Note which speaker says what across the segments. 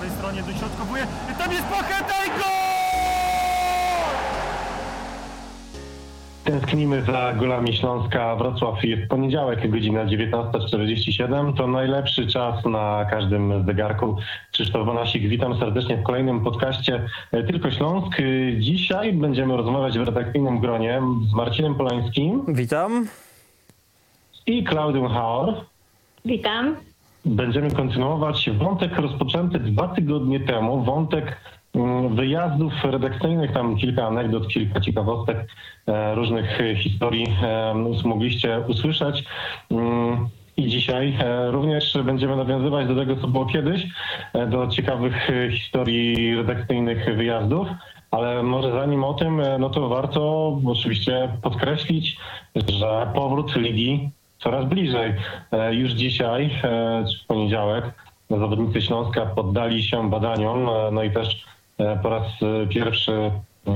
Speaker 1: prawej stronie dośrodkowuje. Tam jest Pacheta i gol!
Speaker 2: Tęsknimy za golami Śląska Wrocław. Jest poniedziałek, godzina 19.47. To najlepszy czas na każdym zegarku. Krzysztof Bonasik, witam serdecznie w kolejnym podcaście Tylko Śląsk. Dzisiaj będziemy rozmawiać w redakcyjnym gronie z Marcinem Polańskim
Speaker 3: Witam.
Speaker 2: i Klaudią Haor.
Speaker 4: Witam.
Speaker 2: Będziemy kontynuować wątek rozpoczęty dwa tygodnie temu. Wątek mm, wyjazdów redakcyjnych, tam kilka anegdot, kilka ciekawostek, e, różnych historii e, mogliście usłyszeć. Mm, I dzisiaj e, również będziemy nawiązywać do tego, co było kiedyś, do ciekawych historii redakcyjnych wyjazdów. Ale może zanim o tym, no to warto oczywiście podkreślić, że powrót ligi coraz bliżej. E, Już dzisiaj, e, w poniedziałek, zawodnicy Śląska poddali się badaniom, e, no i też po raz pierwszy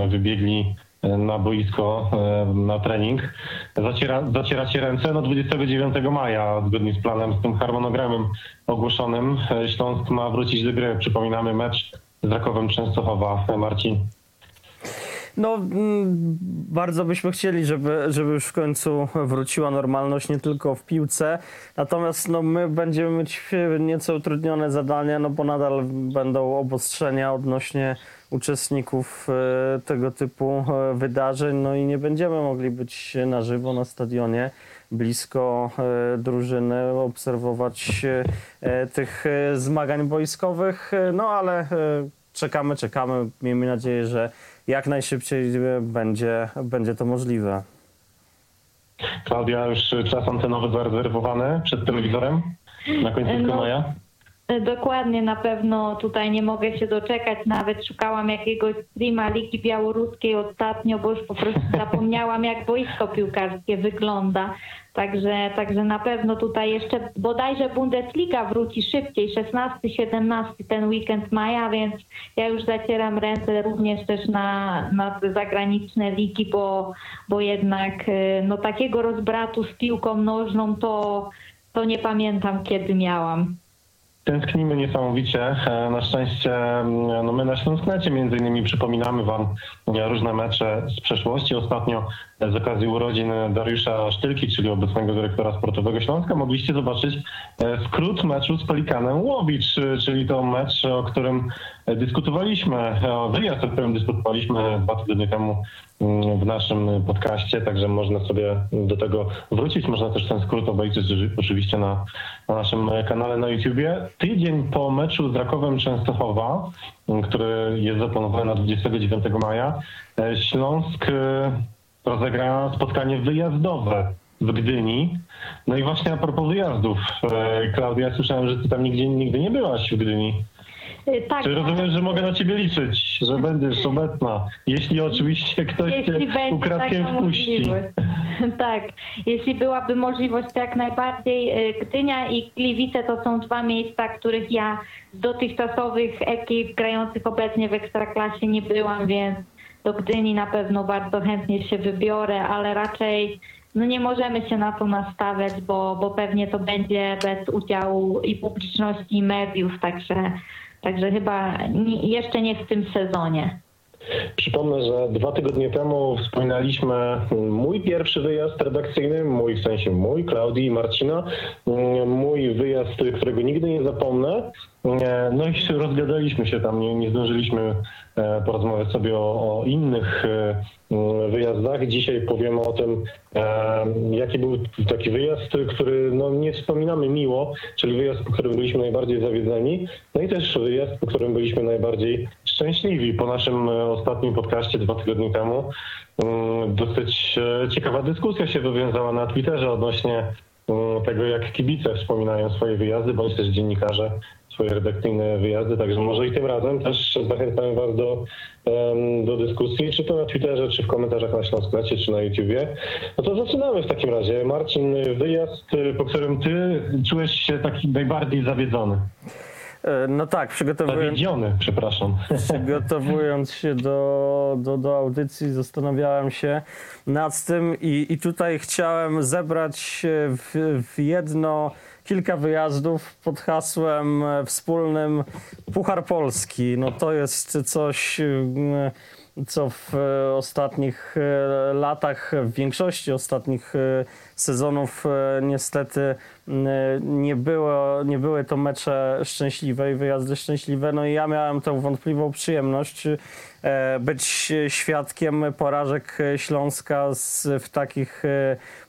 Speaker 2: wybiegli na boisko na trening. Zaciera, zacieracie ręce no 29 maja, zgodnie z planem, z tym harmonogramem ogłoszonym. Śląsk ma wrócić do gry. Przypominamy mecz z Rakowem Częstochowa. Marcin.
Speaker 3: No, mm, bardzo byśmy chcieli, żeby, żeby już w końcu wróciła normalność nie tylko w piłce. Natomiast no, my będziemy mieć nieco utrudnione zadania, no bo nadal będą obostrzenia odnośnie uczestników e, tego typu e, wydarzeń, no i nie będziemy mogli być na żywo na stadionie blisko e, drużyny, obserwować tych zmagań boiskowych, no ale czekamy, czekamy. Miejmy nadzieję, że jak najszybciej będzie, będzie to możliwe.
Speaker 2: Klaudia, już czas antenowy zarezerwowany przed telewizorem na końcówkę
Speaker 4: No.
Speaker 2: maja.
Speaker 4: E, Dokładnie, na pewno tutaj nie mogę się doczekać. Nawet szukałam jakiegoś streama Ligi Białoruskiej ostatnio, bo już po prostu zapomniałam, jak boisko piłkarskie wygląda. Także, także na pewno tutaj jeszcze bodajże Bundesliga wróci szybciej, 16-17 ten weekend maja, więc ja już zacieram ręce również też na, na te zagraniczne ligi, bo, bo jednak e, no, takiego rozbratu z piłką nożną to, to nie pamiętam kiedy miałam.
Speaker 2: Tęsknimy niesamowicie. E, Na szczęście no my na Śląsknecie między innymi przypominamy Wam e, różne mecze z przeszłości. Ostatnio z okazji urodzin Dariusza Sztylki, czyli obecnego dyrektora sportowego Śląska, mogliście zobaczyć e, skrót meczu z Pelikanem Łowicz, e, czyli to mecz, o którym dyskutowaliśmy, e, wyjazd, o którym dyskutowaliśmy dwa tygodnie temu mm, w naszym podcaście, także można sobie do tego wrócić. Można też ten skrót obejrzeć oczywiście na, na naszym kanale na YouTubie. Tydzień po meczu z Rakowem Częstochowa, m, który jest zaplanowany na 29 maja, Śląsk rozegra spotkanie wyjazdowe w Gdyni. No i właśnie a propos wyjazdów, e, Klaudia, słyszałem, że ty tam nigdzie, nigdy nie byłaś w Gdyni.
Speaker 4: Y, Tak,
Speaker 2: Czy rozumiem, że mogę na ciebie liczyć, że będziesz obecna, jeśli oczywiście ktoś cię
Speaker 4: jeśli będzie
Speaker 2: ukradkiem wpuści.
Speaker 4: Tak, jeśli byłaby możliwość, to jak najbardziej. Y, Gdynia i Gliwice to są dwa miejsca, których ja z dotychczasowych ekip grających obecnie w Ekstraklasie nie byłam, więc do Gdyni na pewno bardzo chętnie się wybiorę, ale raczej no nie możemy się na to nastawiać, bo, bo pewnie to będzie bez udziału i publiczności i mediów, także, także chyba nie, jeszcze nie w tym sezonie.
Speaker 2: Przypomnę, że dwa tygodnie temu wspominaliśmy mój pierwszy wyjazd redakcyjny, mój w sensie mój, Klaudii i Marcina, mój wyjazd, którego nigdy nie zapomnę. No i rozgadaliśmy się tam, nie, nie zdążyliśmy e, porozmawiać sobie o, o innych e, wyjazdach. Dzisiaj powiemy o tym, e, jaki był taki wyjazd, który no, nie wspominamy miło, czyli wyjazd, po którym byliśmy najbardziej zawiedzeni, no i też wyjazd, po którym byliśmy najbardziej szczęśliwi. Po naszym e, ostatnim podcaście dwa tygodnie temu mm, dosyć e, ciekawa dyskusja się wywiązała na Twitterze odnośnie mm, tego, jak kibice wspominają swoje wyjazdy, bądź też dziennikarze swoje redakcyjne wyjazdy, także może i tym razem też zachęcam Was do, do dyskusji, czy to na Twitterze, czy w komentarzach na Śląsknecie, czy na YouTubie. No to zaczynamy w takim razie. Marcin, wyjazd, po którym Ty czułeś się taki najbardziej zawiedzony.
Speaker 3: E, No tak, przygotowując,
Speaker 2: Zawiedziony, przepraszam.
Speaker 3: przygotowując się do, do, do audycji, zastanawiałem się nad tym i, i tutaj chciałem zebrać w, w jedno kilka wyjazdów pod hasłem e, wspólnym Puchar Polski. No to jest coś, e, co w e, ostatnich e, latach, w większości ostatnich e, sezonów niestety nie, było, nie były to mecze szczęśliwe i wyjazdy szczęśliwe. No i ja miałem tą wątpliwą przyjemność być świadkiem porażek Śląska z, w takich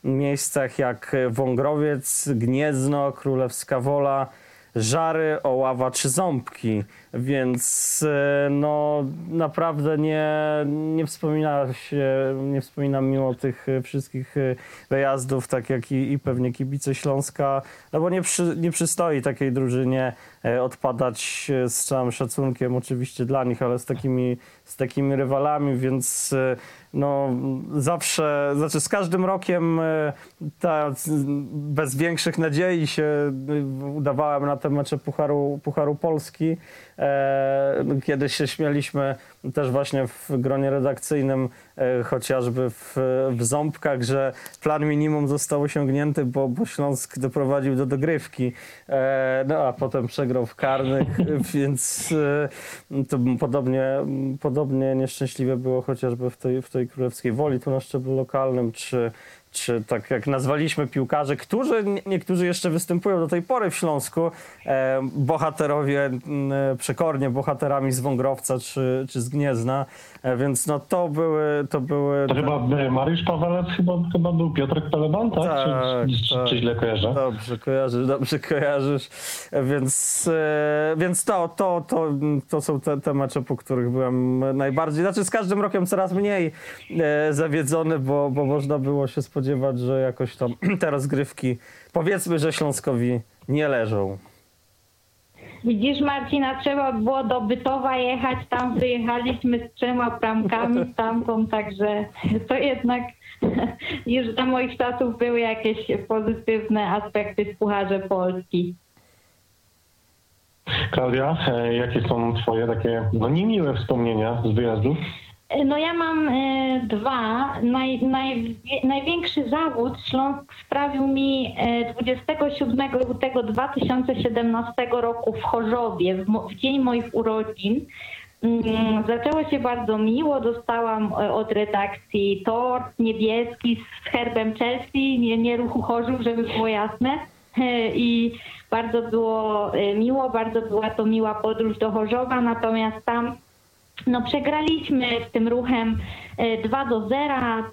Speaker 3: miejscach jak Wągrowiec, Gniezno, Królewska Wola, Żary, Oława czy Ząbki, więc e, no naprawdę nie, nie wspomina się, nie wspominam mimo tych e, wszystkich e, wyjazdów, tak jak i, i pewnie kibice Śląska, no bo nie, przy, nie przystoi takiej drużynie odpadać z całym szacunkiem oczywiście dla nich, ale z takimi, z takimi rywalami, więc no zawsze, znaczy z każdym rokiem ta, bez większych nadziei się udawałem na te mecze Pucharu, Pucharu Polski. E, Kiedyś się śmialiśmy też właśnie w gronie redakcyjnym, e, chociażby w, w Ząbkach, że plan minimum został osiągnięty, bo, bo Śląsk doprowadził do dogrywki. E, No a potem przegrał w karnych, więc e, to podobnie, podobnie nieszczęśliwe było chociażby w tej, w tej królewskiej woli, tu na szczeblu lokalnym, czy, czy tak jak nazwaliśmy piłkarze, którzy nie- niektórzy jeszcze występują do tej pory w Śląsku, bohaterowie, przekornie bohaterami z Wągrowca czy, czy z Gniezna, e, więc no to były, to były
Speaker 2: To chyba e, Mariusz Pawelec chyba, chyba był Piotrek Peleban, tak?
Speaker 3: Tak,
Speaker 2: czy,
Speaker 3: tak.
Speaker 2: czy źle kojarzę?
Speaker 3: Dobrze kojarzysz, dobrze kojarzysz. Więc, e, więc to, to, to, to są te, te mecze, po których byłem najbardziej, znaczy z każdym rokiem coraz mniej zawiedzony, bo, bo można było się spodziewać, że jakoś tam te rozgrywki, powiedzmy, że Śląskowi nie leżą.
Speaker 4: Widzisz Marcina, trzeba było do Bytowa jechać, tam wyjechaliśmy z trzema bramkami stamtąd, także to jednak już za moich czasów były jakieś pozytywne aspekty w Pucharze Polski.
Speaker 2: Klaudia, e, jakie są twoje takie no, niemiłe wspomnienia z wyjazdu?
Speaker 4: No ja mam e, dwa. Naj, naj, największy zawód Śląsk sprawił mi e, 27 lutego 2017 roku w Chorzowie, w, w dzień moich urodzin. Mm, Zaczęło się bardzo miło. Dostałam e, od redakcji tort niebieski z herbem Chelsea, nie, nie ruchu Chorzów, żeby było jasne. E, I bardzo było e, miło, bardzo była to miła podróż do Chorzowa, natomiast tam no przegraliśmy z tym ruchem e, 2 do 0. E,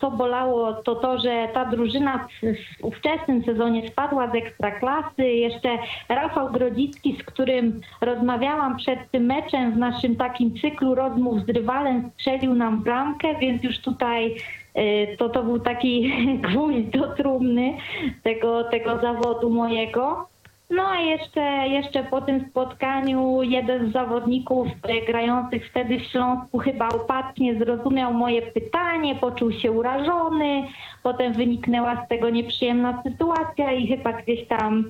Speaker 4: Co bolało to to, że ta drużyna w, ówczesnym sezonie spadła z ekstraklasy. Jeszcze Rafał Grodzicki, z którym rozmawiałam przed tym meczem w naszym takim cyklu rozmów z rywalem, strzelił nam bramkę, więc już tutaj e, to, to był taki gwóźdź do trumny tego, tego zawodu mojego. No a jeszcze, jeszcze po tym spotkaniu jeden z zawodników e, grających wtedy w Śląsku chyba upadnie zrozumiał moje pytanie, poczuł się urażony, potem wyniknęła z tego nieprzyjemna sytuacja i chyba gdzieś tam,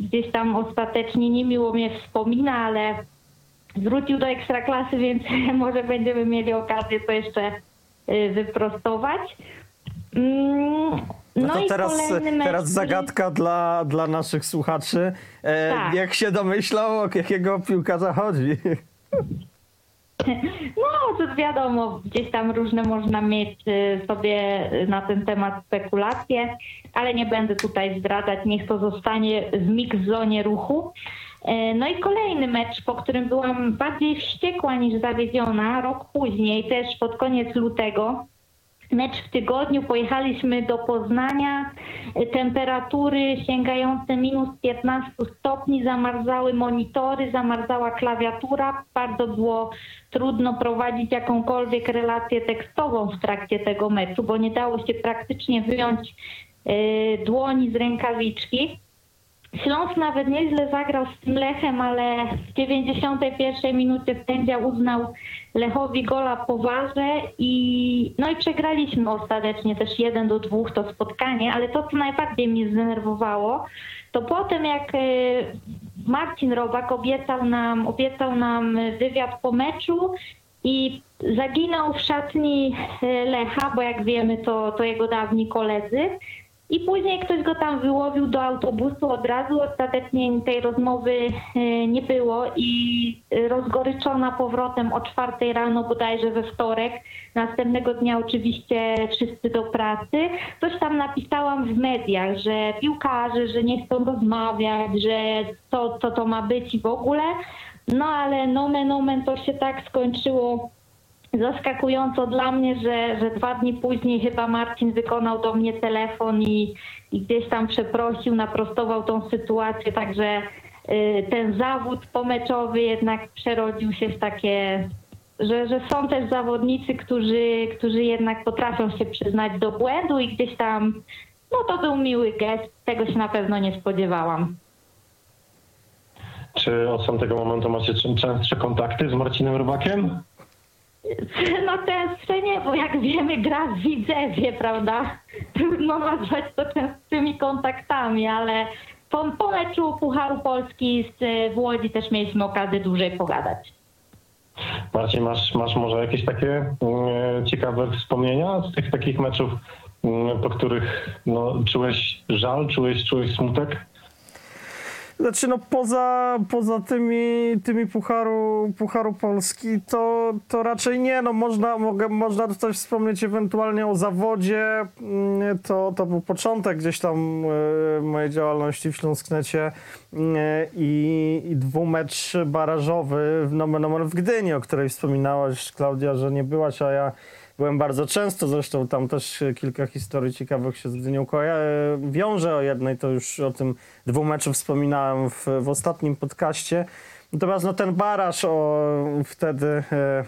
Speaker 4: gdzieś tam ostatecznie niemiło mnie wspomina, ale wrócił do ekstraklasy, więc może będziemy mieli okazję to jeszcze y, wyprostować. Mm,
Speaker 3: No,
Speaker 4: No,
Speaker 3: to
Speaker 4: i
Speaker 3: teraz, teraz zagadka dla, dla naszych słuchaczy. E,
Speaker 4: Tak.
Speaker 3: Jak się domyślą, o jakiego piłkarza chodzi?
Speaker 4: No, to wiadomo, gdzieś tam różne można mieć y, sobie na ten temat spekulacje, ale nie będę tutaj zdradzać, niech to zostanie w mix zonie ruchu. E, No i kolejny mecz, po którym byłam bardziej wściekła niż zawiedziona, rok później, też pod koniec lutego. Mecz w tygodniu, pojechaliśmy do Poznania, temperatury sięgające minus 15 stopni, zamarzały monitory, zamarzała klawiatura, bardzo było trudno prowadzić jakąkolwiek relację tekstową w trakcie tego meczu, bo nie dało się praktycznie wyjąć e, dłoni z rękawiczki. Śląsk nawet nieźle zagrał z tym Lechem, ale w 91 minucie sędzia uznał Lechowi gola po warze i no i przegraliśmy ostatecznie też 1 do 2 to spotkanie, ale to co najbardziej mnie zdenerwowało, to potem jak e, Marcin Robak obiecał nam, obiecał nam wywiad po meczu i zaginął w szatni e, Lecha, bo jak wiemy to, to jego dawni koledzy. I później ktoś go tam wyłowił do autobusu od razu. Ostatecznie tej rozmowy e, nie było i e, rozgoryczona powrotem o czwartej rano bodajże we wtorek. Następnego dnia oczywiście wszyscy do pracy. Coś tam napisałam w mediach, że piłkarze, że nie chcą rozmawiać, że to, co to ma być i w ogóle. No ale nomen omen to się tak skończyło zaskakująco dla mnie, że, że dwa dni później chyba Marcin wykonał do mnie telefon i, i gdzieś tam przeprosił, naprostował tą sytuację, także y, ten zawód pomeczowy jednak przerodził się w takie, że, że są też zawodnicy, którzy, którzy jednak potrafią się przyznać do błędu i gdzieś tam, no to był miły gest, tego się na pewno nie spodziewałam.
Speaker 2: Czy od tamtego momentu macie czę- częstsze kontakty z Marcinem Rybakiem?
Speaker 4: No częstsze nie, bo jak wiemy gra w Widzewie, prawda? Trudno nazwać to częstymi kontaktami, ale po, po meczu Pucharu Polski z, w Łodzi też mieliśmy okazję dłużej pogadać.
Speaker 2: Marcin, masz, masz może jakieś takie mm, ciekawe wspomnienia z tych takich meczów, mm, po których no, czułeś żal, czułeś, czułeś smutek?
Speaker 3: Znaczy, no poza, poza tymi, tymi Pucharu, Pucharu Polski, to, to raczej nie. No można, mogę, można tutaj wspomnieć ewentualnie o zawodzie. Mm, To, to był początek gdzieś tam e, mojej działalności w Śląsknecie e, i, i dwumecz barażowy w Nomen Omen w Gdyni, o której wspominałaś, Klaudia, że nie byłaś, a ja Byłem bardzo często, zresztą tam też kilka historii ciekawych się z Gdynią koja- wiąże. O jednej to już o tym dwumeczu wspominałem w, w ostatnim podcaście. Natomiast no, ten baraż o, wtedy e,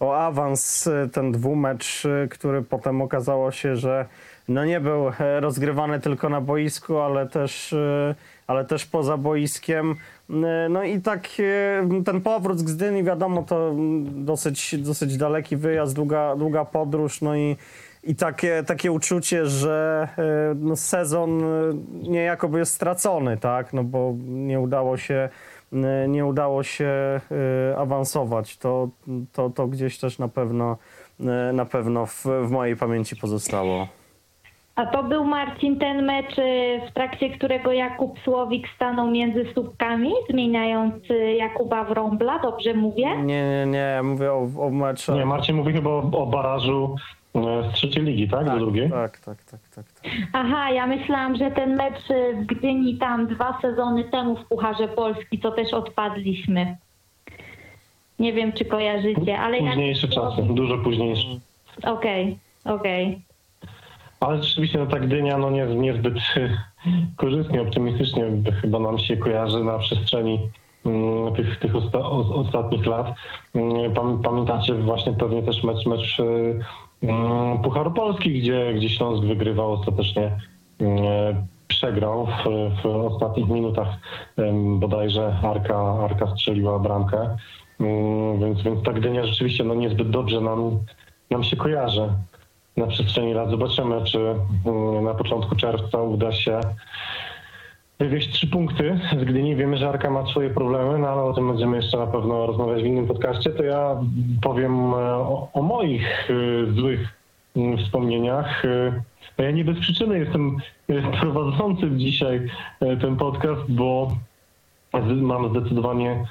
Speaker 3: o awans, e, ten dwumecz, e, który potem okazało się, że no nie był rozgrywany tylko na boisku, ale też, ale też poza boiskiem. E, No i tak e, ten powrót z Gdyni, wiadomo, to dosyć, dosyć daleki wyjazd, długa, długa podróż, no i, i takie, takie uczucie, że e, no sezon niejako by jest stracony, tak, no bo nie udało się nie udało się awansować. To, to, to gdzieś też na pewno, na pewno w, w mojej pamięci pozostało.
Speaker 4: A to był Marcin ten mecz, y, w trakcie którego Jakub Słowik stanął między słupkami, zmieniając y, Jakuba Wrąbla, dobrze mówię?
Speaker 3: Nie, nie, nie, ja mówię o, o meczach.
Speaker 2: Nie, Marcin mówi chyba o, o barażu e, z trzeciej ligi, tak? Do drugiej?
Speaker 3: Tak, tak, tak, tak, tak.
Speaker 4: Aha, ja myślałam, że ten mecz y, w Gdyni tam dwa sezony temu w Pucharze Polski, to też odpadliśmy. Nie wiem, czy kojarzycie, ale ja...
Speaker 2: Późniejsze czasy, dużo późniejsze.
Speaker 4: Okej, okej.
Speaker 2: Ale rzeczywiście no, ta Gdynia no, nie, niezbyt korzystnie, optymistycznie chyba nam się kojarzy na przestrzeni mm, tych, tych osta, ostatnich lat. Mm, Pam, pamiętacie właśnie pewnie też mecz, mecz e, mm, Pucharu Polski, gdzie, gdzie Śląsk wygrywał ostatecznie przegrał w, w ostatnich minutach bodajże Arka, Arka strzeliła bramkę. Więc, więc ta Gdynia rzeczywiście no, niezbyt dobrze nam, nam się kojarzy na przestrzeni lat. Zobaczymy, czy mm, na początku czerwca uda się wywieźć trzy punkty z Gdyni. Wiemy, że Arka ma swoje problemy, no ale o tym będziemy jeszcze na pewno rozmawiać w innym podcaście. To ja powiem e, o, o moich e, złych mm, wspomnieniach. E, No ja nie bez przyczyny jestem prowadzącym dzisiaj ten podcast, bo mam zdecydowanie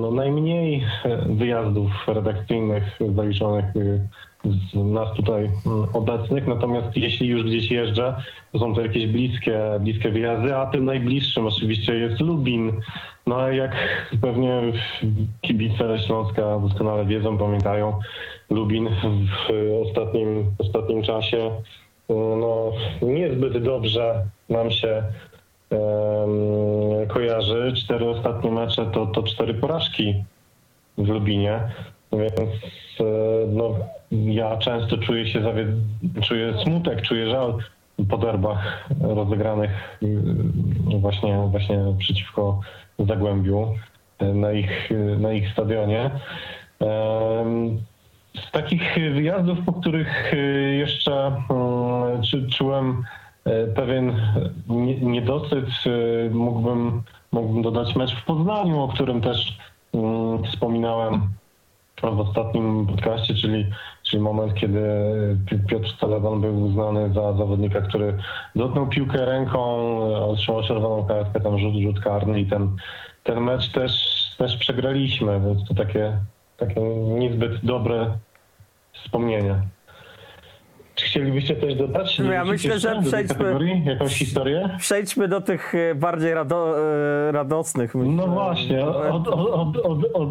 Speaker 2: no, najmniej wyjazdów redakcyjnych zaliczonych z nas tutaj mm, obecnych, natomiast jeśli już gdzieś jeżdżę, to są to jakieś bliskie, bliskie wyjazdy, a tym najbliższym oczywiście jest Lubin. No a jak pewnie kibice Śląska doskonale wiedzą, pamiętają, Lubin w ostatnim, ostatnim czasie no, niezbyt dobrze nam się em, kojarzy. Cztery ostatnie mecze to, to cztery porażki w Lubinie, więc no, ja często czuję się czuję smutek, czuję żal po derbach rozegranych mm, właśnie, właśnie przeciwko Zagłębiu e, na ich, na ich stadionie. Z takich wyjazdów, po których e, jeszcze mm, czu- czułem e, pewien nie- niedosyt, e, mógłbym, mógłbym dodać mecz w Poznaniu, o którym też mm, wspominałem w ostatnim podcaście, czyli, czyli moment, kiedy Piotr Celeban był uznany za zawodnika, który dotknął piłkę ręką, otrzymał czerwoną kartkę, tam rzut, rzut karny i ten, ten mecz też, też przegraliśmy, więc to takie, takie niezbyt dobre wspomnienia. Czy chcielibyście coś dodać?
Speaker 3: No ja myślę, że przejdźmy-?
Speaker 2: Jakąś historię?
Speaker 3: Przejdźmy do tych e, bardziej rado, e, radosnych. myślę.
Speaker 2: No właśnie, od, od, od, od,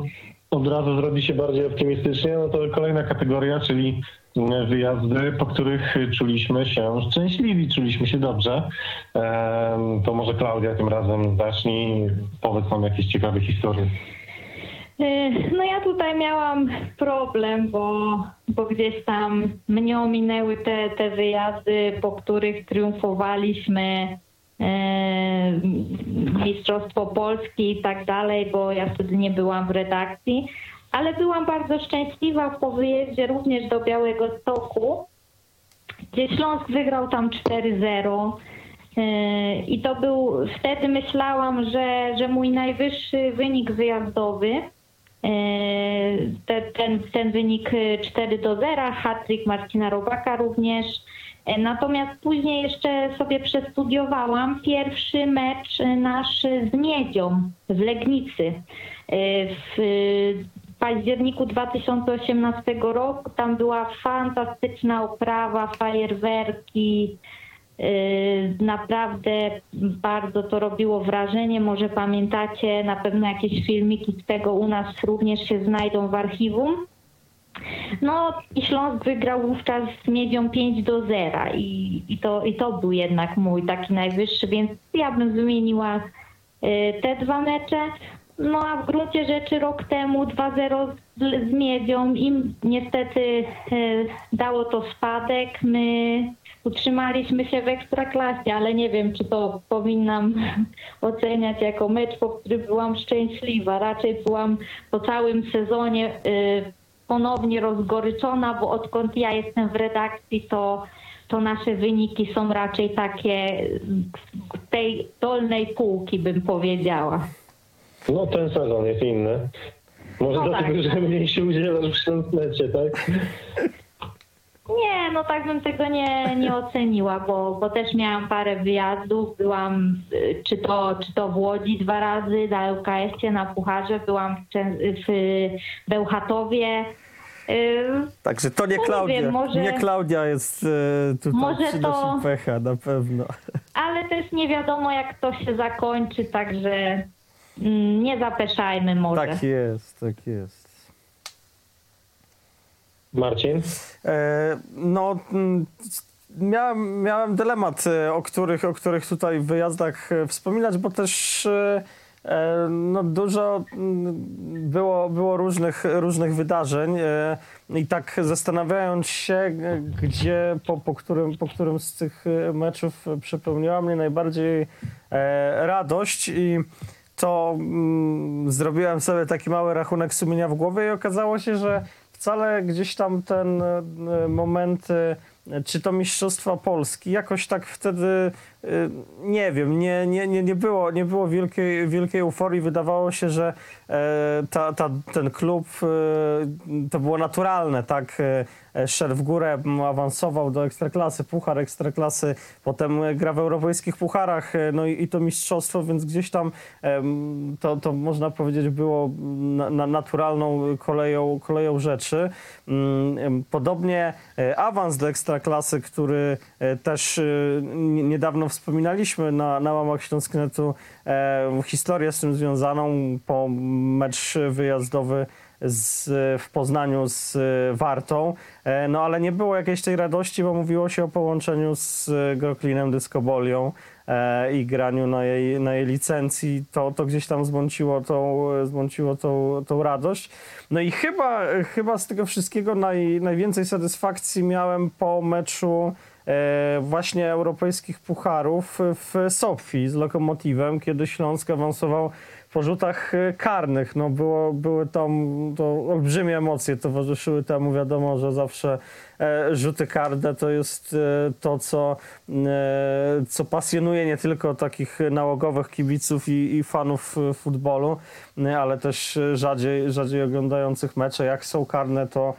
Speaker 2: od, razu zrobi się bardziej optymistycznie, no to kolejna kategoria, czyli wyjazdy, po których czuliśmy się szczęśliwi, czuliśmy się dobrze. To może Klaudia tym razem zacznij, powiedz nam jakieś ciekawe historie.
Speaker 4: Y, No ja tutaj miałam problem, bo, bo gdzieś tam mnie ominęły te, te wyjazdy, po których triumfowaliśmy, e, Mistrzostwo Polski i tak dalej, bo ja wtedy nie byłam w redakcji, ale byłam bardzo szczęśliwa po wyjeździe również do Białego Stoku, gdzie Śląsk wygrał tam 4-0. Yy, I to był, wtedy myślałam, że, że mój najwyższy wynik wyjazdowy, te, ten, ten wynik yy, 4 do 0, hat-trick Marcina Robaka również. Yy, Natomiast później jeszcze sobie przestudiowałam pierwszy mecz nasz z Miedzią w Legnicy. Yy, W październiku 2018 roku tam była fantastyczna oprawa, fajerwerki, Naprawdę bardzo to robiło wrażenie. Może pamiętacie, na pewno jakieś filmiki z tego u nas również się znajdą w archiwum. No i Śląsk wygrał wówczas z Miedzią 5 do 0 i, i, to, i to był jednak mój taki najwyższy, więc ja bym wymieniła y, te dwa mecze. No a w gruncie rzeczy rok temu 2-0 z, z Miedzią im niestety y, dało to spadek. My utrzymaliśmy się w ekstraklasie, ale nie wiem, czy to powinnam oceniać jako mecz, po którym byłam szczęśliwa. Raczej byłam po całym sezonie y, ponownie rozgoryczona, bo odkąd ja jestem w redakcji, to, to nasze wyniki są raczej takie z tej dolnej półki, bym powiedziała.
Speaker 2: No ten sezon jest inny. Może
Speaker 4: No
Speaker 2: dlatego,
Speaker 4: tak.
Speaker 2: że mniej się udzielasz w Śląsknecie, tak?
Speaker 4: Nie, no tak bym tego nie, nie oceniła, bo, bo też miałam parę wyjazdów. Byłam y, czy to, czy to w Łodzi dwa razy na LKS-ie, na Pucharze, byłam w, Czę- w Bełchatowie. Y,
Speaker 3: Także to nie
Speaker 4: No nie
Speaker 3: Klaudia.
Speaker 4: wiem, może-
Speaker 3: Nie Klaudia jest e, tutaj
Speaker 4: Może
Speaker 3: przynosi
Speaker 4: to-
Speaker 3: pecha na pewno.
Speaker 4: Ale też nie wiadomo, jak to się zakończy, także mm, nie zapeszajmy może.
Speaker 3: Tak jest, tak jest.
Speaker 2: Marcin?
Speaker 3: E, No, mm, miałem, miałem dylemat, e, o których, o których tutaj wyjazdach e, wspominać, bo też no, dużo mm, było, było różnych, różnych wydarzeń i tak zastanawiając się, gdzie, po, po, którym, po którym z tych meczów przepełniła mnie najbardziej radość i to mm, zrobiłem sobie taki mały rachunek sumienia w głowie i okazało się, że wcale gdzieś tam ten e, moment, e, czy to Mistrzostwa Polski, jakoś tak wtedy, nie wiem, nie, nie, nie, nie, było, nie było wielkiej, wielkiej euforii. Wydawało się, że e, ta, ta, ten klub e, to było naturalne, tak? E, Szedł w górę, awansował do ekstraklasy, puchar ekstraklasy, potem gra w europejskich pucharach, no i, i to mistrzostwo, więc gdzieś tam to, to można powiedzieć było na, na naturalną koleją, koleją rzeczy. Mm, Podobnie awans do ekstraklasy, który też e, wspominaliśmy na, na łamach Śląsknetu, e, historię z tym związaną po mecz wyjazdowy z, w Poznaniu z e, Wartą, e, no ale nie było jakiejś tej radości, bo mówiło się o połączeniu z e, Groklinem Dyskobolią e, i graniu na jej, na jej licencji. To, to gdzieś tam zmąciło tą, zmąciło tą, tą radość. No i chyba, chyba z tego wszystkiego naj, najwięcej satysfakcji miałem po meczu e, właśnie europejskich pucharów w Sofii z Lokomotywem, kiedy Śląsk awansował po rzutach e, karnych. No było, były tam to olbrzymie emocje towarzyszyły temu. Wiadomo, że zawsze e, rzuty karne to jest e, to, co, co pasjonuje nie tylko takich nałogowych kibiców i, i fanów futbolu, ale też rzadziej, rzadziej oglądających mecze. Jak są karne, to,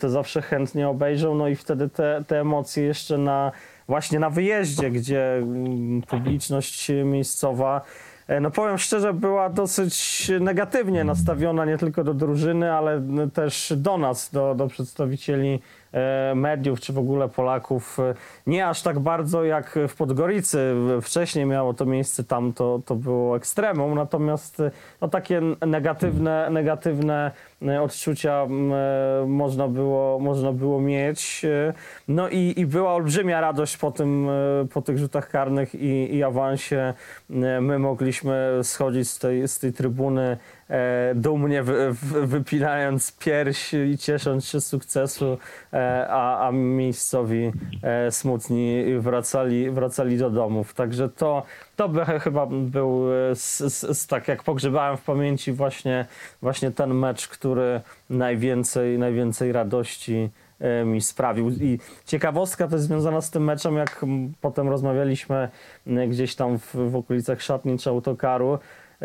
Speaker 3: to zawsze chętnie obejrzą. No i wtedy te, te emocje jeszcze na właśnie na wyjeździe, gdzie mm, publiczność miejscowa No powiem szczerze, była dosyć negatywnie nastawiona nie tylko do drużyny, ale też do nas, do, do przedstawicieli e, mediów, czy w ogóle Polaków. E, Nie aż tak bardzo jak w Podgoricy. Wcześniej miało to miejsce tam, to, to było ekstremum, natomiast e, no, takie negatywne, negatywne e, odczucia e, można było, można było mieć. E, No i, i była olbrzymia radość po, tym, e, po tych rzutach karnych i, i awansie. E, My mogliśmy schodzić z tej, z tej trybuny e, dumnie wy, wy, wypinając pierś i ciesząc się sukcesu, e, a, a miejscowi e, smutni wracali, wracali do domów. Także to, to by ch- chyba był, e, z, z, z, tak jak pogrzebałem w pamięci właśnie, właśnie ten mecz, który najwięcej, najwięcej radości e, mi sprawił. I ciekawostka też związana z tym meczem, jak potem rozmawialiśmy gdzieś tam w, w okolicach szatni czy autokaru, e,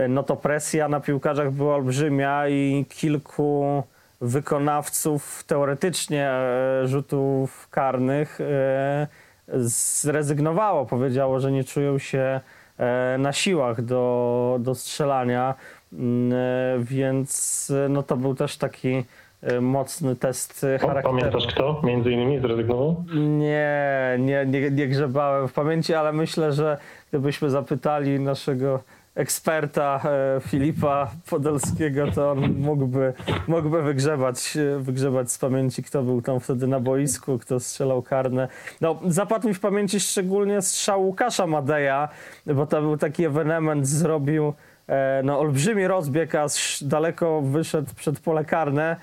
Speaker 3: no to presja na piłkarzach była olbrzymia i kilku wykonawców teoretycznie e, rzutów karnych e, zrezygnowało, powiedziało, że nie czują się e, na siłach do, do strzelania, Mm, e, więc e, no to był też taki e, mocny test e, charakteru.
Speaker 2: pamiętasz kto między innymi zrezygnował?
Speaker 3: Nie, nie, nie, nie grzebałem w pamięci, ale myślę, że gdybyśmy zapytali naszego eksperta e, Filipa Podolskiego, to on mógłby, mógłby wygrzebać, e, wygrzebać z pamięci, kto był tam wtedy na boisku, kto strzelał karne. No, zapadł mi w pamięci szczególnie strzał Łukasza Madeja, bo to był taki ewenement, zrobił e, no, olbrzymi rozbieg, aż daleko wyszedł przed pole karne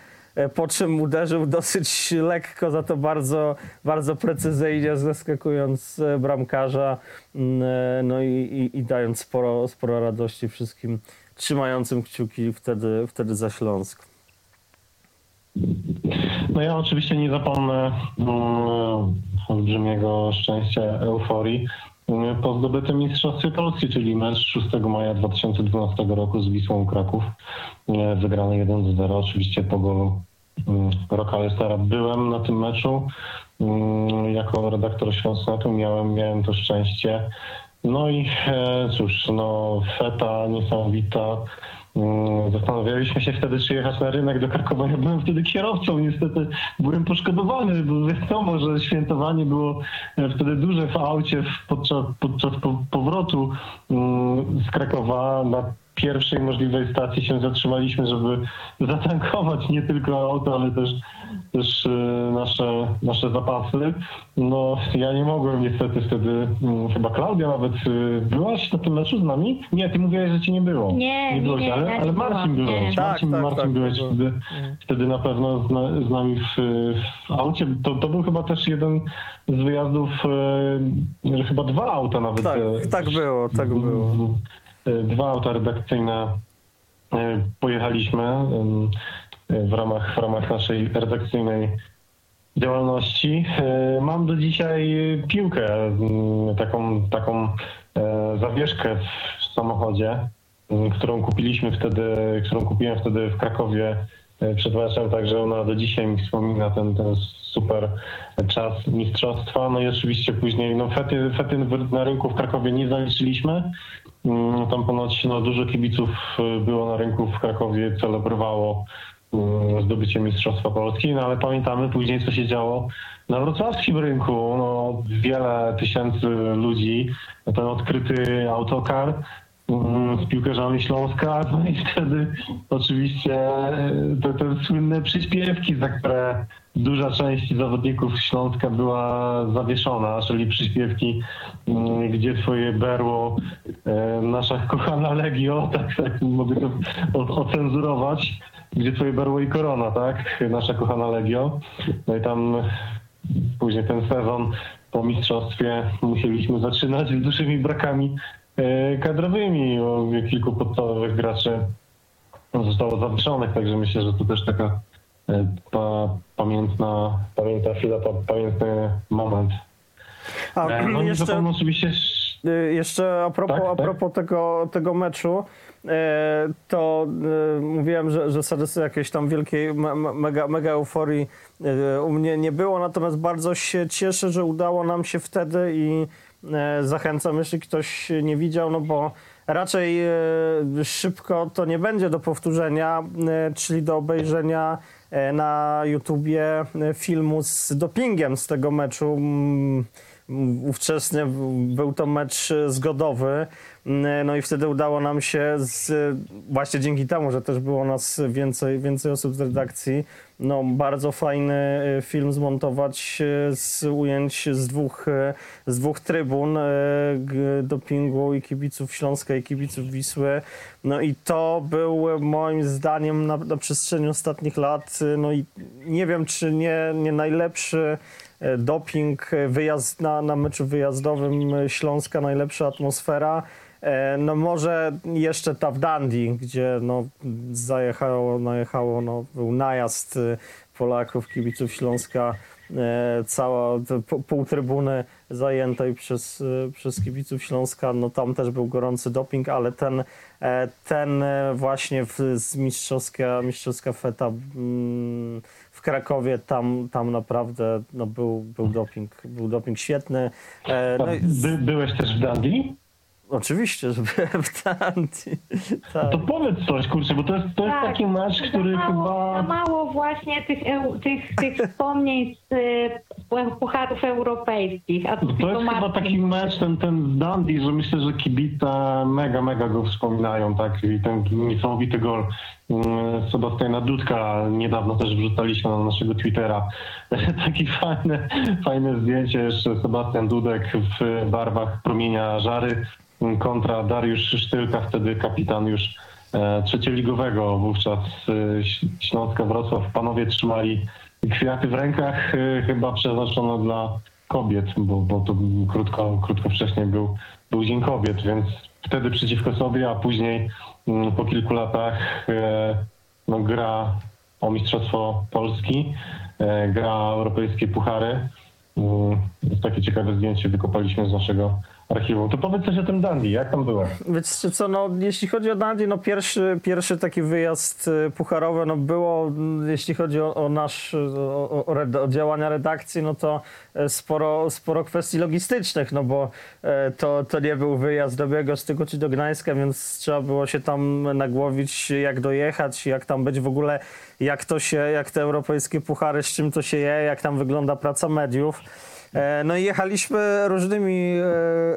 Speaker 3: po czym uderzył dosyć lekko, za to bardzo, bardzo precyzyjnie, zaskakując e, bramkarza, mm, e, no i, i, i dając sporo, sporo radości wszystkim trzymającym kciuki wtedy, wtedy za Śląsk.
Speaker 2: No ja oczywiście nie zapomnę mm, olbrzymiego szczęścia, euforii po zdobytym Mistrzostwie Polski, czyli mecz 6 maja 2012 roku z Wisłą Kraków, e, wygrany 1-0, oczywiście po golu mm, Roka Stara. Byłem na tym meczu mm, jako redaktor Śląsknetu, miałem, miałem to szczęście. No i e, cóż, no feta niesamowita. Mm, Zastanawialiśmy się wtedy, czy jechać na rynek do Krakowa. Ja byłem wtedy kierowcą, niestety byłem poszkodowany, bo wiadomo, że świętowanie było e, wtedy duże w aucie podczas, podczas po- powrotu mm, z Krakowa. Pierwszej możliwej stacji się zatrzymaliśmy, żeby zatankować nie tylko auto, ale też, też e, nasze, nasze zapasy. No ja nie mogłem niestety wtedy, mm, chyba Klaudia nawet, e, byłaś na tym meczu z nami? Nie, ty mówiłaś, że cię nie było.
Speaker 4: Nie, nie,
Speaker 2: byłeś,
Speaker 4: nie,
Speaker 2: ale, ale Marcin
Speaker 4: byłam,
Speaker 2: byłeś.
Speaker 3: Tak,
Speaker 2: Marcin,
Speaker 3: tak,
Speaker 2: Marcin
Speaker 3: tak,
Speaker 2: byłeś
Speaker 3: tak,
Speaker 2: wtedy, wtedy na pewno z, z nami w, w aucie. To, to był chyba też jeden z wyjazdów, e, że chyba dwa auta nawet.
Speaker 3: Tak,
Speaker 2: e,
Speaker 3: tak było, tak było.
Speaker 2: Dwa auta redakcyjne e, pojechaliśmy w ramach, w ramach naszej redakcyjnej działalności. E, Mam do dzisiaj piłkę, taką, taką e, zawieszkę w samochodzie, którą kupiliśmy wtedy, którą kupiłem wtedy w Krakowie przed meczem, także ona do dzisiaj mi wspomina ten, ten super czas mistrzostwa. No i oczywiście później, no fety, fety na rynku w Krakowie nie zaliczyliśmy. Mm, Tam ponoć no, dużo kibiców e, było na rynku w Krakowie, celebrowało mm, zdobycie Mistrzostwa Polski, no ale pamiętamy później, co się działo na wrocławskim rynku. No, wiele tysięcy ludzi, ten odkryty autokar z piłkarzami Śląska, no i wtedy oczywiście e, te, te słynne przyśpiewki, za które duża część zawodników Śląska była zawieszona, czyli przyśpiewki, mm, gdzie twoje berło, e, nasza kochana Legio, tak, tak mogę to ocenzurować, gdzie twoje berło i korona, tak, nasza kochana Legio. No i tam później ten sezon po mistrzostwie musieliśmy zaczynać z dużymi brakami kadrowymi. bo Kilku podstawowych graczy zostało zawieszonych, także myślę, że to też taka e, pa, pamiętna, pamiętna chwila, pa, pamiętny moment.
Speaker 3: A
Speaker 2: E, No
Speaker 3: jeszcze,
Speaker 2: oczywiście
Speaker 3: jeszcze a propos,
Speaker 2: Tak,
Speaker 3: a
Speaker 2: tak.
Speaker 3: propos tego, tego meczu, e, to e, mówiłem, że, że Sadysy jakiejś tam wielkiej me, me- mega, mega euforii e, u mnie nie było, natomiast bardzo się cieszę, że udało nam się wtedy i e, zachęcam, jeśli ktoś nie widział, no bo raczej e, szybko to nie będzie do powtórzenia, e, czyli do obejrzenia e, na YouTubie e, filmu z dopingiem z tego meczu. Ówczesnie był to mecz zgodowy, mm, no i wtedy udało nam się, z, właśnie dzięki temu, że też było nas więcej, więcej osób z redakcji, no bardzo fajny e, film zmontować e, z ujęć z dwóch, e, z dwóch trybun e, dopingu i kibiców Śląska i kibiców Wisły. No i to był e, moim zdaniem na, na przestrzeni ostatnich lat, e, no i nie wiem, czy nie, nie najlepszy e, doping, e, wyjazd na, na meczu wyjazdowym e, Śląska, najlepsza atmosfera. E, No może jeszcze ta w Dundee, gdzie no zajechało, najechało, no był najazd e, Polaków, kibiców Śląska, e, cała pół trybuny zajętej przez, e, przez kibiców Śląska, no tam też był gorący doping, ale ten, e, ten e, właśnie z mistrzowska, mistrzowska feta mm, Krakowie, tam, tam naprawdę no, był, był doping, był doping świetny. E, No i
Speaker 2: By, byłeś też w Dundee?
Speaker 3: Oczywiście, że byłem w Dundee. Tak.
Speaker 2: To powiedz coś, kurczę, bo to jest, to jest
Speaker 4: Tak,
Speaker 2: taki mecz,
Speaker 4: za
Speaker 2: który
Speaker 4: mało, Za
Speaker 2: chyba...
Speaker 4: mało właśnie tych, tych, tych wspomnień z y, pucharów europejskich. A
Speaker 2: To
Speaker 4: tylko
Speaker 2: jest chyba taki mecz, ten, ten z Dundee, że myślę, że kibice mega, mega go wspominają, tak? I ten niesamowity gol mm, Sebastiana Dudka niedawno też wrzucaliśmy na naszego Twittera. Taki fajne, fajne zdjęcie jeszcze Sebastian Dudek w barwach promienia żary kontra Dariusz Sztylka, wtedy kapitan już e, trzecioligowego wówczas e, Śląska Wrocław. Panowie trzymali kwiaty w rękach, e, chyba przeznaczone dla kobiet, bo, bo to krótko, krótko wcześniej był, był Dzień Kobiet, więc wtedy przeciwko sobie, a później mm, po kilku latach no, gra o Mistrzostwo Polski, gra europejskie puchary. Mm, takie ciekawe zdjęcie, wykopaliśmy z naszego archiwum. To powiedz coś o tym Dundee, jak tam było?
Speaker 3: Wiecie co, no jeśli chodzi o Dundee, no pierwszy, pierwszy taki wyjazd y, pucharowy, no było, mm, jeśli chodzi o, o nasz, o, o, red, o działania redakcji, no to e, sporo, sporo kwestii logistycznych, no bo e, to, to nie był wyjazd do Białegostyku czy do Gdańska, więc trzeba było się tam nagłowić, jak dojechać, jak tam być w ogóle, jak to się, jak te europejskie puchary, z czym to się je, jak tam wygląda praca mediów. E, No i jechaliśmy różnymi,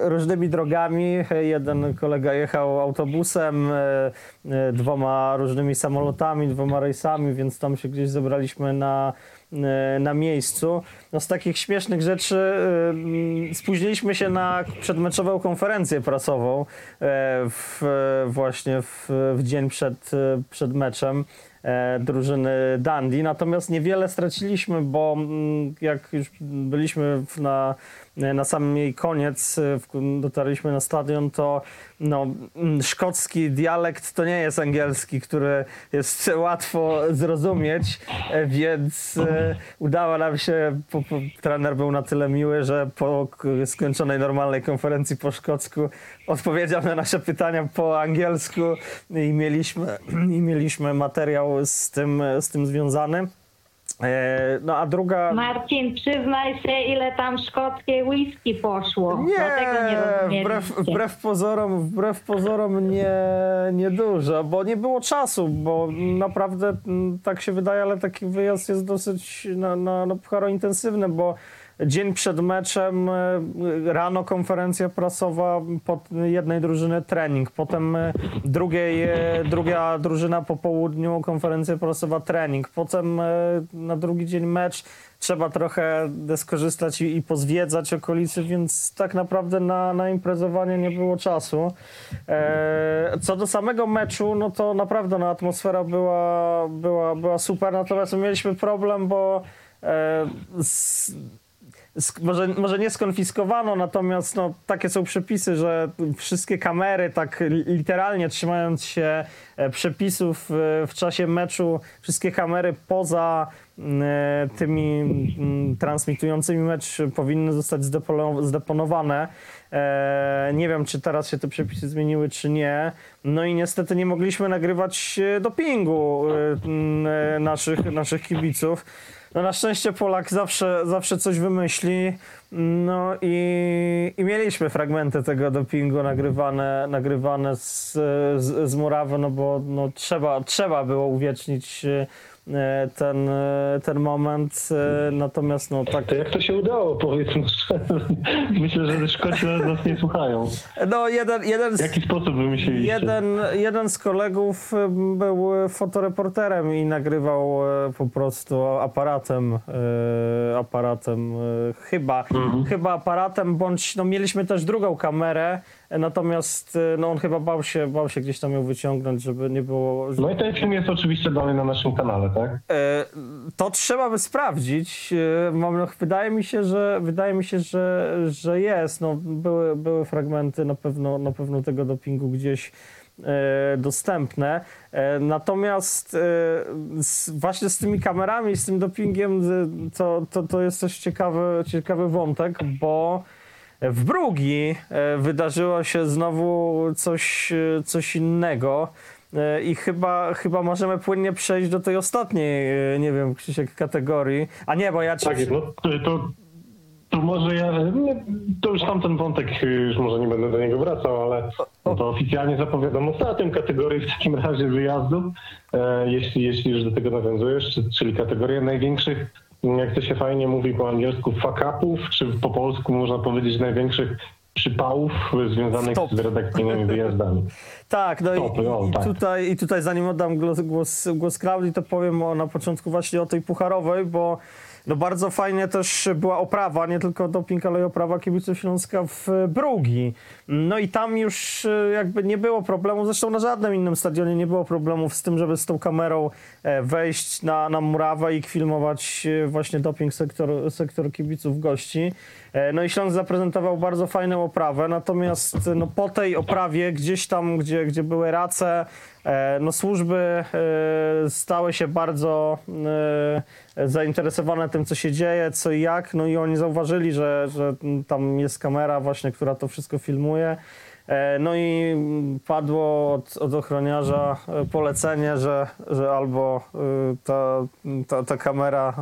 Speaker 3: e, różnymi drogami. Jeden kolega jechał autobusem, e, dwoma różnymi samolotami, dwoma rejsami, więc tam się gdzieś zebraliśmy na, na miejscu. No z takich śmiesznych rzeczy mm, spóźniliśmy się na przedmeczową konferencję prasową e, w, właśnie w, w dzień przed, e, przed meczem e, drużyny Dundee. Natomiast niewiele straciliśmy, bo mm, jak już byliśmy na, na samym jej koniec, dotarliśmy na stadion, to no, mm, szkocki dialekt to nie jest angielski, który jest łatwo zrozumieć, więc udało nam się, po, trener był na tyle miły, że po skończonej normalnej konferencji po szkocku odpowiedział na nasze pytania po angielsku i mieliśmy, i mieliśmy materiał z tym, z tym związany. E, No a druga...
Speaker 4: Marcin, przyznaj się, ile tam szkockiej whisky poszło. Dlatego nie
Speaker 3: wbrew, wbrew pozorom, wbrew pozorom nie, nie dużo, bo nie było czasu, bo naprawdę mm, tak się wydaje, ale taki wyjazd jest dosyć na, na, na pucharo intensywny, bo dzień przed meczem e, rano konferencja prasowa pod jednej drużyny trening, potem e, drugiej, e, druga drużyna po południu konferencja prasowa trening, potem na drugi dzień mecz. Trzeba trochę skorzystać i, i pozwiedzać okolicy, więc tak naprawdę na, na imprezowanie nie było czasu. E, co do samego meczu, no to naprawdę no, atmosfera była, była, była super, natomiast mieliśmy problem, bo e, z, może, może nie skonfiskowano, natomiast no, takie są przepisy, że wszystkie kamery, tak li- literalnie trzymając się e, przepisów e, w czasie meczu, wszystkie kamery poza e, tymi transmitującymi mecz powinny zostać zdeponowane. Nie wiem, czy teraz się te przepisy zmieniły, czy nie. No i niestety nie mogliśmy nagrywać dopingu naszych, naszych kibiców. No na szczęście Polak zawsze, zawsze coś wymyśli. No i, i mieliśmy fragmenty tego dopingu nagrywane, nagrywane z, z, z murawy, no bo no, trzeba, trzeba było uwiecznić ten, e, ten moment. e, Natomiast no tak.
Speaker 2: To jak to się udało, powiedzmy szczerze. Myślę, że Szkoci nas nie słuchają.
Speaker 3: No jeden, jeden
Speaker 2: W
Speaker 3: z,
Speaker 2: jaki sposób wymyśliliście?
Speaker 3: Jeden, jeden z kolegów był fotoreporterem i nagrywał po prostu aparatem, aparatem chyba, chyba aparatem, bądź no mieliśmy też drugą kamerę, natomiast y, no on chyba bał się, bał się gdzieś tam ją wyciągnąć, żeby nie było...
Speaker 2: No i ten film jest oczywiście dalej na naszym kanale, tak?
Speaker 3: E, To trzeba by sprawdzić. E, Mam, wydaje mi się, że wydaje mi się, że, że jest. No, były, były fragmenty na pewno, na pewno tego dopingu gdzieś e, dostępne. Natomiast właśnie z tymi kamerami, z tym dopingiem, to, to, to jest też ciekawy, ciekawy wątek, bo w Brugi e, wydarzyło się znowu coś, e, coś innego. E, I chyba, chyba możemy płynnie przejść do tej ostatniej, nie wiem, Krzysiek, kategorii. A nie, bo ja ci...
Speaker 2: Tak no to, to, może ja, to już tamten wątek, już może nie będę do niego wracał, ale to oficjalnie zapowiadam ostatnią kategorię w takim razie wyjazdów, e, jeśli, jeśli już do tego nawiązujesz, czy- czyli kategorię największych, jak to się fajnie mówi po angielsku, fuck upów, czy po polsku można powiedzieć największych przypałów związanych
Speaker 3: Stop.
Speaker 2: z redakcyjnymi wyjazdami.
Speaker 3: Tak, no
Speaker 2: Stopy,
Speaker 3: i,
Speaker 2: o,
Speaker 3: i,
Speaker 2: tak.
Speaker 3: tutaj, i tutaj zanim oddam głos, głos, głos Klaudii, to powiem o, na początku właśnie o tej pucharowej, bo no bardzo fajnie też była oprawa, nie tylko doping, ale i oprawa kibiców Śląska w Brugi. No i tam już e, jakby nie było problemu, zresztą na żadnym innym stadionie nie było problemów z tym, żeby z tą kamerą wejść na, na murawę i filmować e, właśnie doping sektor, sektor kibiców gości. E, No i Śląsk zaprezentował bardzo fajną oprawę, natomiast no, po tej oprawie gdzieś tam, gdzie, gdzie były race, e, no służby e, stały się bardzo e, zainteresowane tym, co się dzieje, co i jak, no i oni zauważyli, że, że tam jest kamera właśnie, która to wszystko filmuje. E, No i padło od, od ochroniarza e, polecenie, że, że albo y, ta, ta, ta kamera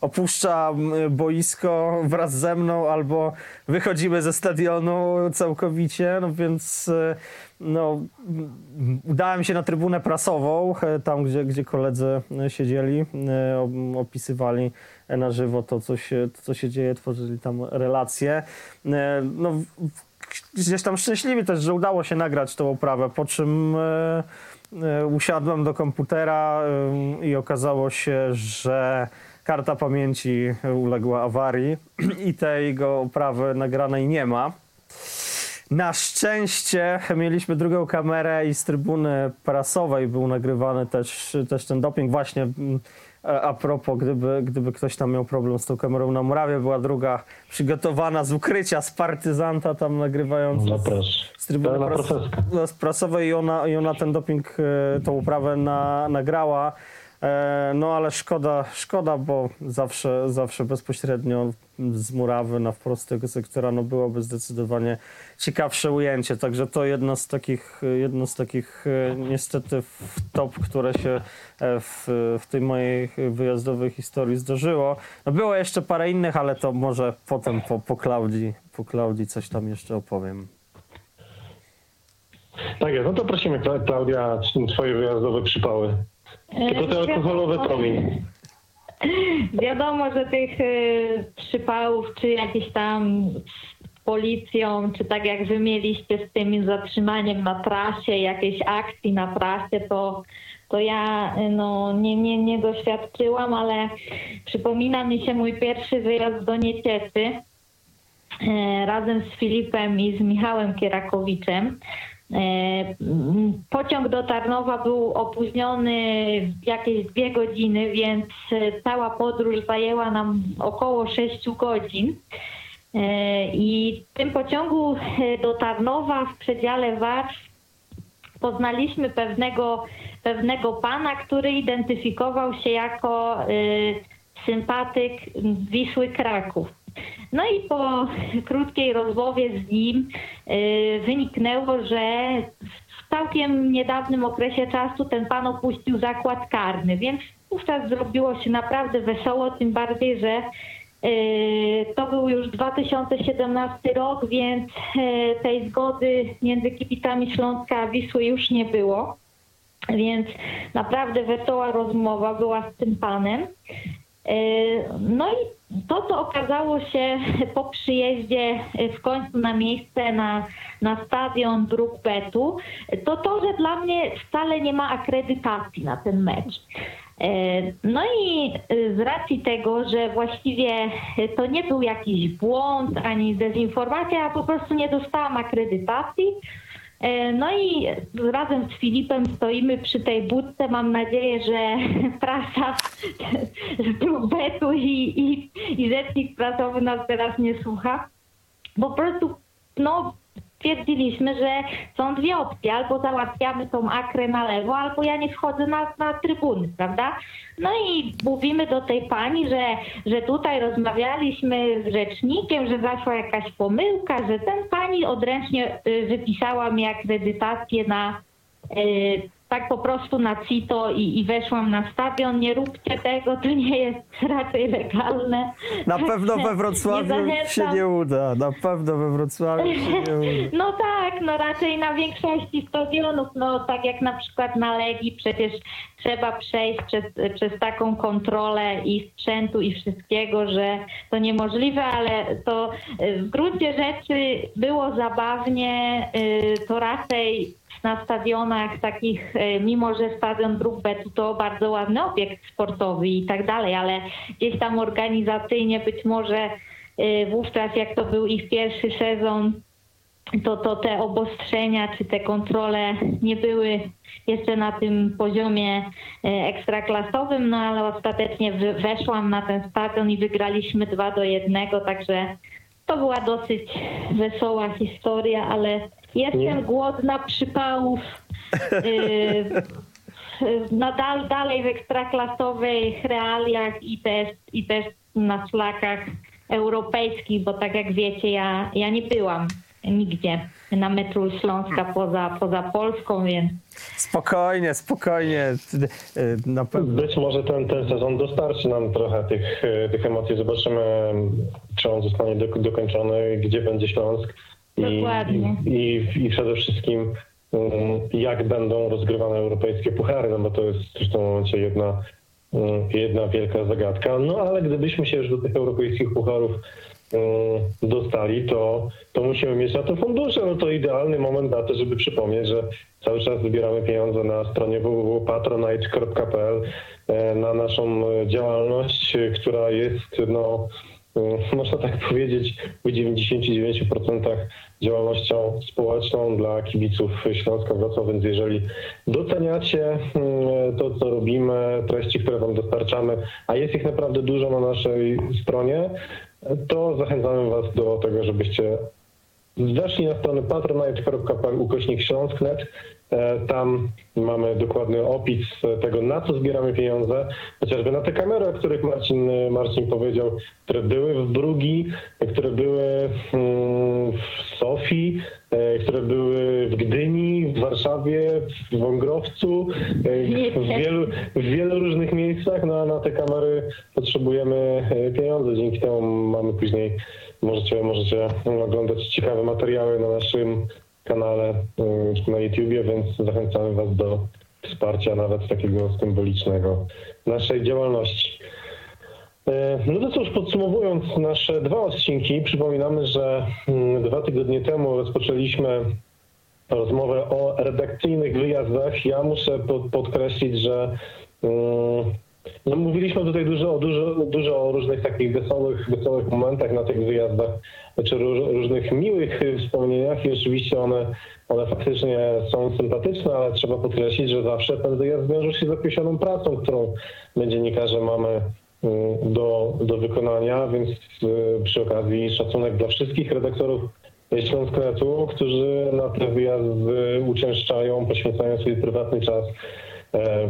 Speaker 3: opuszcza boisko wraz ze mną, albo wychodzimy ze stadionu całkowicie, no więc no, udałem się na trybunę prasową, e, tam gdzie, gdzie koledzy e, siedzieli, e, op- opisywali na żywo to, co się, to, co się dzieje, tworzyli tam relacje. E, No, gdzieś tam szczęśliwi też, że udało się nagrać tą oprawę, po czym e, e, usiadłem do komputera e, i okazało się, że karta pamięci uległa awarii i tej go oprawy nagranej nie ma. Na szczęście mieliśmy drugą kamerę i z trybuny prasowej był nagrywany też, też ten doping. Właśnie mm, a a propos, gdyby, gdyby ktoś tam miał problem z tą kamerą na murawie, była druga przygotowana z ukrycia, z partyzanta tam nagrywając
Speaker 2: Zapraszam.
Speaker 3: z trybuny
Speaker 2: Pełna
Speaker 3: pras no, z prasowej i ona, i ona ten doping, e, tą uprawę na, nagrała. E, No ale szkoda, szkoda, bo zawsze, zawsze bezpośrednio z murawy na wprost tego sektora no byłoby zdecydowanie ciekawsze ujęcie. Także to jedno z takich, jedno z takich e, niestety top, które się e, w, w tej mojej wyjazdowej historii zdarzyło. No było jeszcze parę innych, ale to może potem po, po Klaudii, po Klaudii coś tam jeszcze opowiem.
Speaker 2: Tak no to prosimy Kla- Klaudia, twoje wyjazdowe przypały. Tylko te alkoholowe to mi.
Speaker 4: Wiadomo, że tych y, przypałów, czy jakieś tam z policją, czy tak jak wy mieliście z tym zatrzymaniem na trasie, jakiejś akcji na trasie, to, to ja y, no, nie, nie, nie doświadczyłam, ale przypomina mi się mój pierwszy wyjazd do Nieciecy e, razem z Filipem i z Michałem Kierakowiczem. Mm, Pociąg do Tarnowa był opóźniony jakieś dwie godziny, więc e, cała podróż zajęła nam około 6 godzin. E, I w tym pociągu e, do Tarnowa w przedziale Warsz poznaliśmy pewnego, pewnego pana, który identyfikował się jako sympatyk Wisły Kraków. No i po krótkiej rozmowie z nim y, wyniknęło, że w całkiem niedawnym okresie czasu ten pan opuścił zakład karny, więc wówczas zrobiło się naprawdę wesoło, tym bardziej, że y, to był już 2017 rok, więc y, tej zgody między kibicami Śląska a Wisły już nie było. Więc naprawdę wesoła rozmowa była z tym panem. E, No i to, co okazało się po przyjeździe w końcu na miejsce, na, na stadion Brookbetu, to to, że dla mnie wcale nie ma akredytacji na ten mecz. E, No i z racji tego, że właściwie to nie był jakiś błąd ani dezinformacja, ja po prostu nie dostałam akredytacji, E, No i razem z Filipem stoimy przy tej budce. Mam nadzieję, że prasa z Brookbetu i, i, i rzecznik prasowy nas teraz nie słucha. Po prostu no, stwierdziliśmy, że są dwie opcje. Albo załatwiamy tą akrę na lewo, albo ja nie wchodzę na, na trybuny, prawda? No i mówimy do tej pani, że, że tutaj rozmawialiśmy z rzecznikiem, że zaszła jakaś pomyłka, że ten pani odręcznie y, wypisała mi akredytację na y, tak po prostu na CITO i, i weszłam na stadion. Nie róbcie tego, to nie jest raczej legalne.
Speaker 3: Na pewno we Wrocławiu się
Speaker 4: zachęcam.
Speaker 3: nie uda. Na pewno we Wrocławiu się nie uda.
Speaker 4: No tak, no raczej na większości stadionów, no tak jak na przykład na Legii, przecież trzeba przejść przez, przez taką kontrolę i sprzętu i wszystkiego, że to niemożliwe, ale to y, w gruncie rzeczy było zabawnie, y, to raczej na stadionach takich, y, mimo że stadion Brookbetu to bardzo ładny obiekt sportowy i tak dalej, ale gdzieś tam organizacyjnie być może y, wówczas jak to był ich pierwszy sezon, to, to te obostrzenia czy te kontrole nie były jeszcze na tym poziomie e, ekstraklasowym, no ale ostatecznie weszłam na ten stadion i wygraliśmy 2 do 1, także to była dosyć wesoła historia, ale jestem
Speaker 2: Nie.
Speaker 4: głodna przypałów. y, Nadal dalej w ekstraklasowych realiach i też, i też na szlakach europejskich, bo tak jak wiecie, ja, ja nie byłam nigdzie na meczu Śląska poza, poza Polską, więc
Speaker 3: Spokojnie, spokojnie. Na pewno.
Speaker 2: Być może ten, ten sezon dostarczy nam trochę tych, tych emocji. Zobaczymy, czy on zostanie do, dokończony, gdzie będzie Śląsk. I,
Speaker 4: Dokładnie.
Speaker 2: i, i przede wszystkim um, jak będą rozgrywane europejskie puchary, no bo to jest w tym momencie jedna, um, jedna wielka zagadka. No ale gdybyśmy się już do tych europejskich pucharów um, dostali, to, to musimy mieć na to fundusze. No to idealny moment na to, żeby przypomnieć, że cały czas zbieramy pieniądze na stronie www.patronite.pl na naszą działalność, która jest, no, można tak powiedzieć, w 99% działalnością społeczną dla kibiców Śląska Wrocław, więc jeżeli doceniacie mm, to, co robimy, treści, które wam dostarczamy, a jest ich naprawdę dużo na naszej stronie, to zachęcamy was do tego, żebyście Weszli na stronę patronite.pl ukośnik śląsk.net. E, Tam mamy dokładny opis tego, na co zbieramy pieniądze. Chociażby na te kamery, o których Marcin, Marcin powiedział, które były w Brugi, które były mm, w Sofii, e, które były w Gdyni, w Warszawie, w Wągrowcu, e, w wielu, w wielu różnych miejscach. No, a na te kamery potrzebujemy pieniądze. Dzięki temu mamy później Możecie, możecie oglądać ciekawe materiały na naszym kanale y, na YouTubie, więc zachęcamy Was do wsparcia nawet takiego symbolicznego naszej działalności. E, No to cóż, podsumowując nasze dwa odcinki, przypominamy, że mm, dwa tygodnie temu rozpoczęliśmy rozmowę o redakcyjnych wyjazdach. Ja muszę pod- podkreślić, że mm, No, mówiliśmy tutaj dużo, dużo, dużo o różnych takich wesołych, wesołych momentach na tych wyjazdach, czy róż, różnych miłych wspomnieniach i oczywiście one, one faktycznie są sympatyczne, ale trzeba podkreślić, że zawsze ten wyjazd wiąże się z określoną pracą, którą my dziennikarze mamy y, do, do wykonania, więc y, przy okazji szacunek dla wszystkich redaktorów Śląsknetu, którzy na te wyjazdy uczęszczają, poświęcają swój prywatny czas,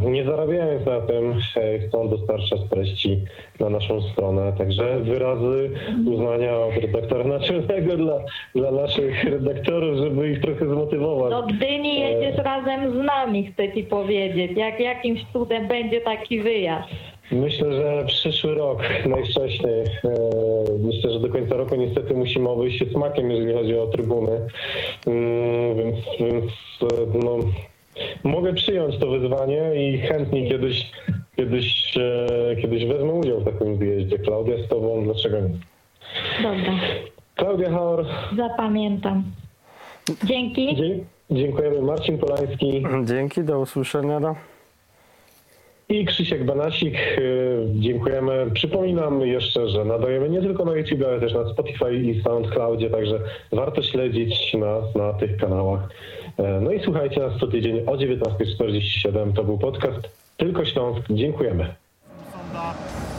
Speaker 2: nie zarabiając na tym, e, chcą dostarczać treści na naszą stronę. Także wyrazy uznania od redaktora naczelnego dla, dla naszych redaktorów, żeby ich trochę zmotywować.
Speaker 4: Do Gdyni jedziesz razem z nami, chcę ci powiedzieć. Jak jakimś cudem będzie taki wyjazd.
Speaker 2: Myślę, że przyszły rok najwcześniej. E, Myślę, że do końca roku niestety musimy obejść się smakiem, jeżeli chodzi o trybuny. Mm, Więc, więc e, no, mogę przyjąć to wyzwanie i chętnie kiedyś, kiedyś, e, kiedyś wezmę udział w takim wyjeździe. Klaudia z tobą, dlaczego nie?
Speaker 4: Dobra,
Speaker 2: Klaudia Haur,
Speaker 4: zapamiętam. Dzięki.
Speaker 2: dzie- dziękujemy. Marcin Polański
Speaker 3: Dzięki, do usłyszenia. No.
Speaker 2: i Krzysiek Banasik. E, Dziękujemy. Przypominam jeszcze, że nadajemy nie tylko na YouTube, ale też na Spotify i SoundCloudzie, także warto śledzić nas na tych kanałach. E, No i słuchajcie nas co tydzień o 19.47. To był podcast Tylko Śląsk. Dziękujemy.
Speaker 1: Sonda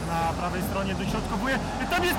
Speaker 1: na prawej stronie dośrodkowuje. Tam jest!